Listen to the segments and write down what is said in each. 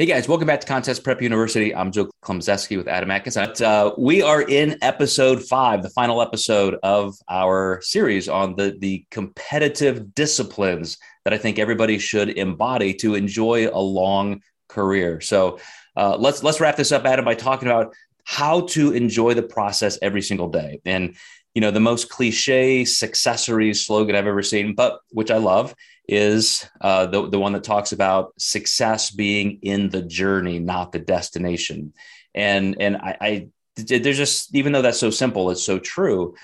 Hey guys, welcome back to Contest Prep University. I'm Joe Klemczewski with Adam Atkinson. Uh, we are in episode five, the final episode of our series on the, the competitive disciplines that I think everybody should embody to enjoy a long career. So uh, let's let's wrap this up, Adam, by talking about how to enjoy the process every single day. And you know, the most cliche successory slogan I've ever seen, but which I love, is uh, the, the one that talks about success being in the journey, not the destination. And, and I, I there's just, even though that's so simple, it's so true.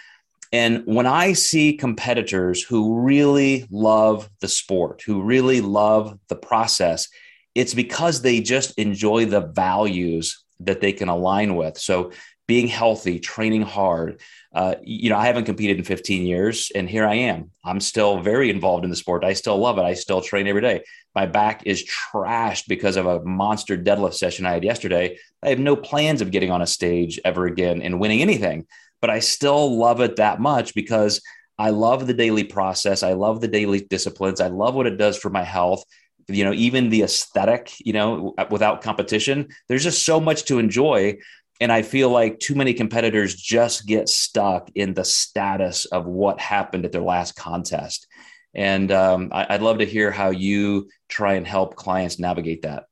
And when I see competitors who really love the sport, who really love the process, it's because they just enjoy the values that they can align with. So being healthy, training hard. Uh, you know, I haven't competed in 15 years, and here I am. I'm still very involved in the sport. I still love it. I still train every day. My back is trashed because of a monster deadlift session I had yesterday. I have no plans of getting on a stage ever again and winning anything, but I still love it that much because I love the daily process. I love the daily disciplines. I love what it does for my health you know even the aesthetic you know without competition there's just so much to enjoy and I feel like too many competitors just get stuck in the status of what happened at their last contest. And um, I, would love to hear how you try and help clients navigate that.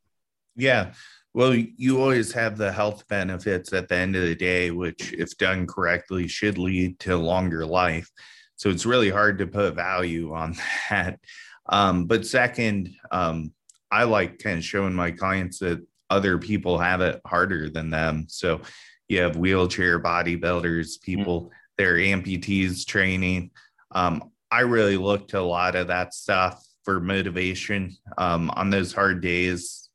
Yeah. Well, you always have the health benefits at the end of the day, which, if done correctly, should lead to longer life. So it's really hard to put value on that. Um, but second, um, I like kind of showing my clients that other people have it harder than them. So you have wheelchair bodybuilders, people, mm-hmm. they're amputees training. Um, I really look to a lot of that stuff for motivation um, on those hard days.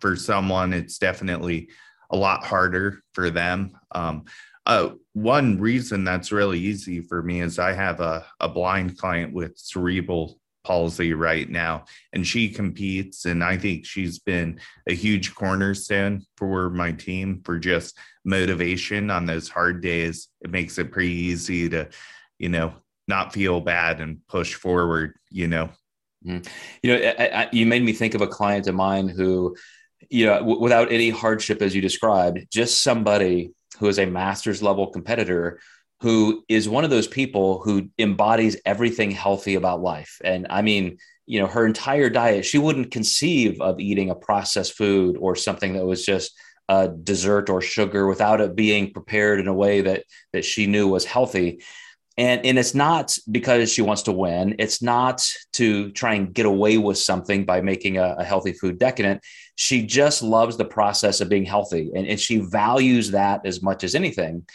For someone, it's definitely a lot harder for them. Um, uh, one reason that's really easy for me is I have a, a blind client with cerebral palsy right now and she competes and i think she's been a huge cornerstone for my team for just motivation on those hard days it makes it pretty easy to you know not feel bad and push forward you know mm-hmm. you know I, I, you made me think of a client of mine who you know w- without any hardship as you described just somebody who is a master's level competitor who is one of those people who embodies everything healthy about life. And I mean, you know, her entire diet, she wouldn't conceive of eating a processed food or something that was just a dessert or sugar without it being prepared in a way that that she knew was healthy. And, and it's not because she wants to win. It's not to try and get away with something by making a, a healthy food decadent. She just loves the process of being healthy and, and she values that as much as anything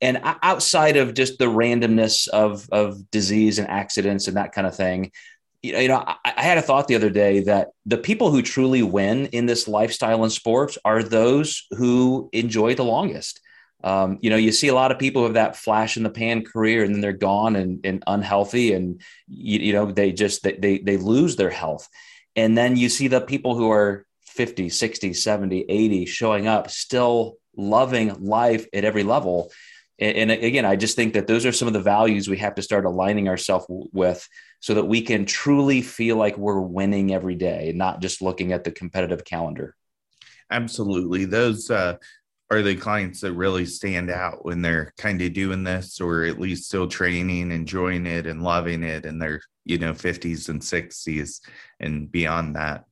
and outside of just the randomness of of disease and accidents and that kind of thing you know I, I, had a thought the other day that the people who truly win in this lifestyle and sports are those who enjoy the longest. Um, you know you see a lot of people with that flash in the pan career and then they're gone and, and unhealthy and you, you know they just they, they lose their health. And then you see the people who are 50 60 70 80 showing up still loving life at every level and again, I just think that those are some of the values we have to start aligning ourselves with so that we can truly feel like we're winning every day, not just looking at the competitive calendar. Absolutely. Those uh, are the clients that really stand out when they're kind of doing this or at least still training, enjoying it and loving it in their, you know, 50s and 60s and beyond that.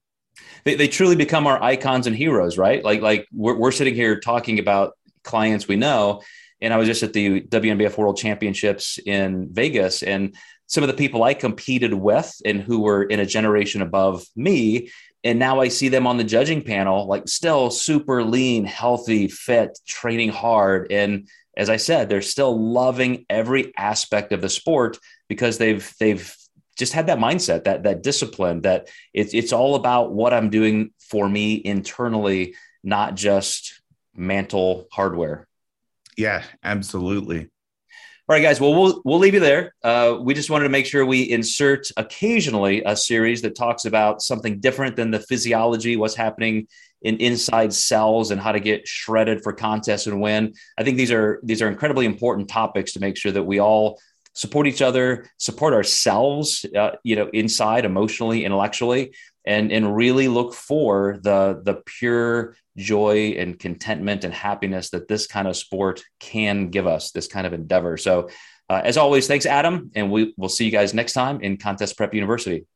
They, they truly become our icons and heroes, right? Like, like we're, we're sitting here talking about clients we know and I was just at the WNBF World Championships in Vegas, and some of the people I competed with and who were in a generation above me. And now I see them on the judging panel, like still super lean, healthy, fit, training hard. And as I said, they're still loving every aspect of the sport because they've they've just had that mindset, that that discipline, that it's it's all about what I'm doing for me internally, not just mantel hardware. Yeah, absolutely. All right, guys. Well, we'll we'll leave you there. Uh, we just wanted to make sure we insert occasionally a series that talks about something different than the physiology, what's happening in inside cells, and how to get shredded for contests and win. I think these are these are incredibly important topics to make sure that we all support each other, support ourselves, uh, you know, inside emotionally, intellectually, and and really look for the the pure joy and contentment and happiness that this kind of sport can give us this kind of endeavor. So uh, as always thanks adam and we will see you guys next time in contest prep university